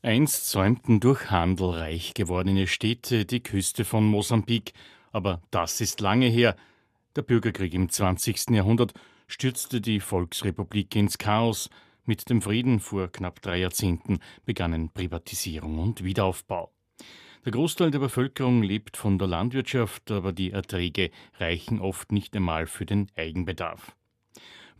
Einst säumten durch Handel reich gewordene Städte die Küste von Mosambik, aber das ist lange her. Der Bürgerkrieg im 20. Jahrhundert stürzte die Volksrepublik ins Chaos. Mit dem Frieden vor knapp drei Jahrzehnten begannen Privatisierung und Wiederaufbau. Der Großteil der Bevölkerung lebt von der Landwirtschaft, aber die Erträge reichen oft nicht einmal für den Eigenbedarf.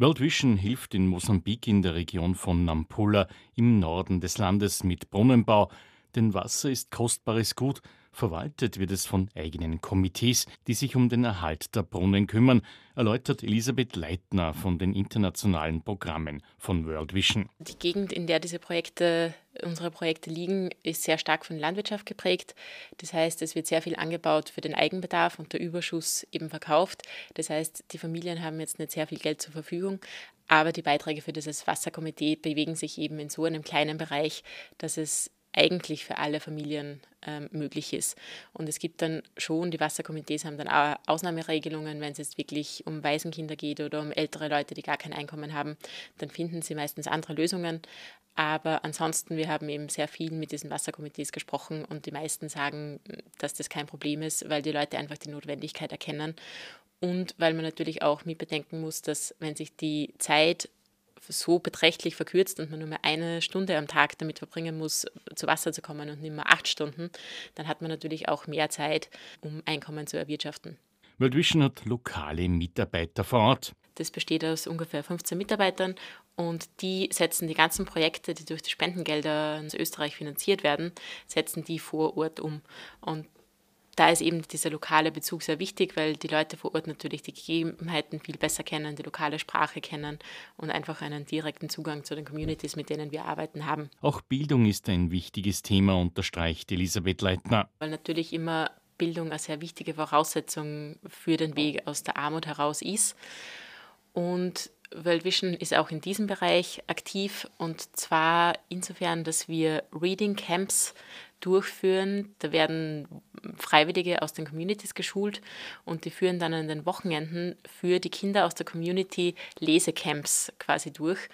World Vision hilft in Mosambik in der Region von Nampula im Norden des Landes mit Brunnenbau, denn Wasser ist kostbares Gut, verwaltet wird es von eigenen Komitees, die sich um den Erhalt der Brunnen kümmern, erläutert Elisabeth Leitner von den internationalen Programmen von World Vision. Die Gegend, in der diese Projekte unsere Projekte liegen, ist sehr stark von Landwirtschaft geprägt. Das heißt, es wird sehr viel angebaut für den Eigenbedarf und der Überschuss eben verkauft. Das heißt, die Familien haben jetzt nicht sehr viel Geld zur Verfügung, aber die Beiträge für dieses Wasserkomitee bewegen sich eben in so einem kleinen Bereich, dass es eigentlich für alle Familien ähm, möglich ist. Und es gibt dann schon, die Wasserkomitees haben dann auch Ausnahmeregelungen, wenn es jetzt wirklich um Waisenkinder geht oder um ältere Leute, die gar kein Einkommen haben, dann finden sie meistens andere Lösungen. Aber ansonsten, wir haben eben sehr viel mit diesen Wasserkomitees gesprochen und die meisten sagen, dass das kein Problem ist, weil die Leute einfach die Notwendigkeit erkennen und weil man natürlich auch mit bedenken muss, dass wenn sich die Zeit so beträchtlich verkürzt und man nur mehr eine Stunde am Tag damit verbringen muss, zu Wasser zu kommen und nicht mehr acht Stunden, dann hat man natürlich auch mehr Zeit, um Einkommen zu erwirtschaften. World Vision hat lokale Mitarbeiter vor Ort. Das besteht aus ungefähr 15 Mitarbeitern und die setzen die ganzen Projekte, die durch die Spendengelder in Österreich finanziert werden, setzen die vor Ort um. Und da ist eben dieser lokale Bezug sehr wichtig, weil die Leute vor Ort natürlich die Gegebenheiten viel besser kennen, die lokale Sprache kennen und einfach einen direkten Zugang zu den Communities, mit denen wir arbeiten, haben. Auch Bildung ist ein wichtiges Thema, unterstreicht Elisabeth Leitner. Weil natürlich immer Bildung eine sehr wichtige Voraussetzung für den Weg aus der Armut heraus ist. Und World Vision ist auch in diesem Bereich aktiv und zwar insofern, dass wir Reading Camps durchführen. Da werden Freiwillige aus den Communities geschult und die führen dann an den Wochenenden für die Kinder aus der Community Lesecamps quasi durch.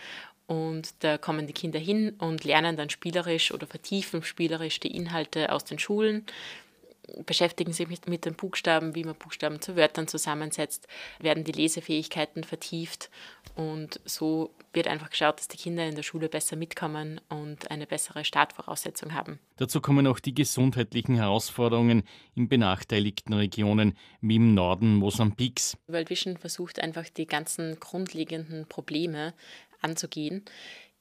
Und da kommen die Kinder hin und lernen dann spielerisch oder vertiefen spielerisch die Inhalte aus den Schulen beschäftigen sich mit, mit den Buchstaben, wie man Buchstaben zu Wörtern zusammensetzt, werden die Lesefähigkeiten vertieft und so wird einfach geschaut, dass die Kinder in der Schule besser mitkommen und eine bessere Startvoraussetzung haben. Dazu kommen auch die gesundheitlichen Herausforderungen in benachteiligten Regionen wie im Norden Mosambiks. World Vision versucht einfach die ganzen grundlegenden Probleme anzugehen.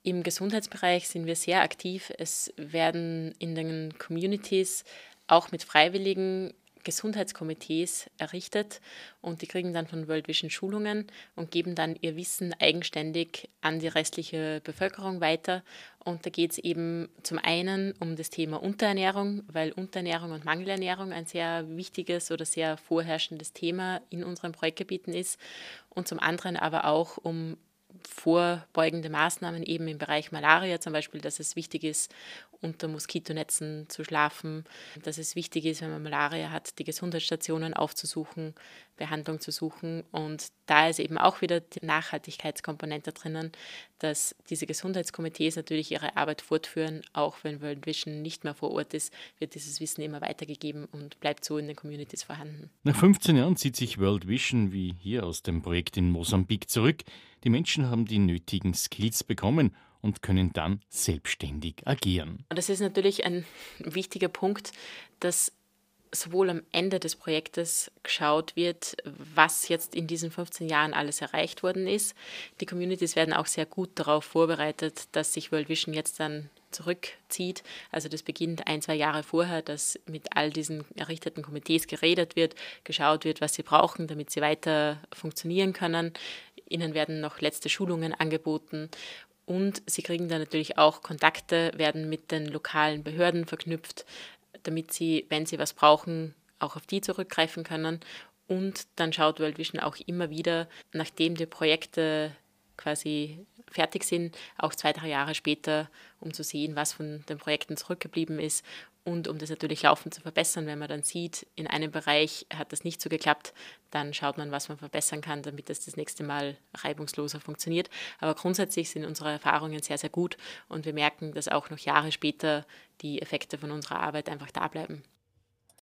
Im Gesundheitsbereich sind wir sehr aktiv. Es werden in den Communities auch mit freiwilligen Gesundheitskomitees errichtet und die kriegen dann von World Vision Schulungen und geben dann ihr Wissen eigenständig an die restliche Bevölkerung weiter. Und da geht es eben zum einen um das Thema Unterernährung, weil Unterernährung und Mangelernährung ein sehr wichtiges oder sehr vorherrschendes Thema in unseren Projektgebieten ist. Und zum anderen aber auch um vorbeugende Maßnahmen eben im Bereich Malaria zum Beispiel, dass es wichtig ist, unter Moskitonetzen zu schlafen, dass es wichtig ist, wenn man Malaria hat, die Gesundheitsstationen aufzusuchen, Behandlung zu suchen. Und da ist eben auch wieder die Nachhaltigkeitskomponente drinnen, dass diese Gesundheitskomitees natürlich ihre Arbeit fortführen, auch wenn World Vision nicht mehr vor Ort ist, wird dieses Wissen immer weitergegeben und bleibt so in den Communities vorhanden. Nach 15 Jahren zieht sich World Vision wie hier aus dem Projekt in Mosambik zurück. Die Menschen haben die nötigen Skills bekommen und können dann selbstständig agieren. Das ist natürlich ein wichtiger Punkt, dass sowohl am Ende des Projektes geschaut wird, was jetzt in diesen 15 Jahren alles erreicht worden ist. Die Communities werden auch sehr gut darauf vorbereitet, dass sich World Vision jetzt dann zurückzieht. Also das beginnt ein, zwei Jahre vorher, dass mit all diesen errichteten Komitees geredet wird, geschaut wird, was sie brauchen, damit sie weiter funktionieren können. Ihnen werden noch letzte Schulungen angeboten und sie kriegen dann natürlich auch Kontakte, werden mit den lokalen Behörden verknüpft, damit sie, wenn sie was brauchen, auch auf die zurückgreifen können. Und dann schaut World Vision auch immer wieder, nachdem die Projekte quasi fertig sind, auch zwei, drei Jahre später, um zu sehen, was von den Projekten zurückgeblieben ist und um das natürlich laufend zu verbessern. Wenn man dann sieht, in einem Bereich hat das nicht so geklappt, dann schaut man, was man verbessern kann, damit das das nächste Mal reibungsloser funktioniert. Aber grundsätzlich sind unsere Erfahrungen sehr, sehr gut und wir merken, dass auch noch Jahre später die Effekte von unserer Arbeit einfach da bleiben.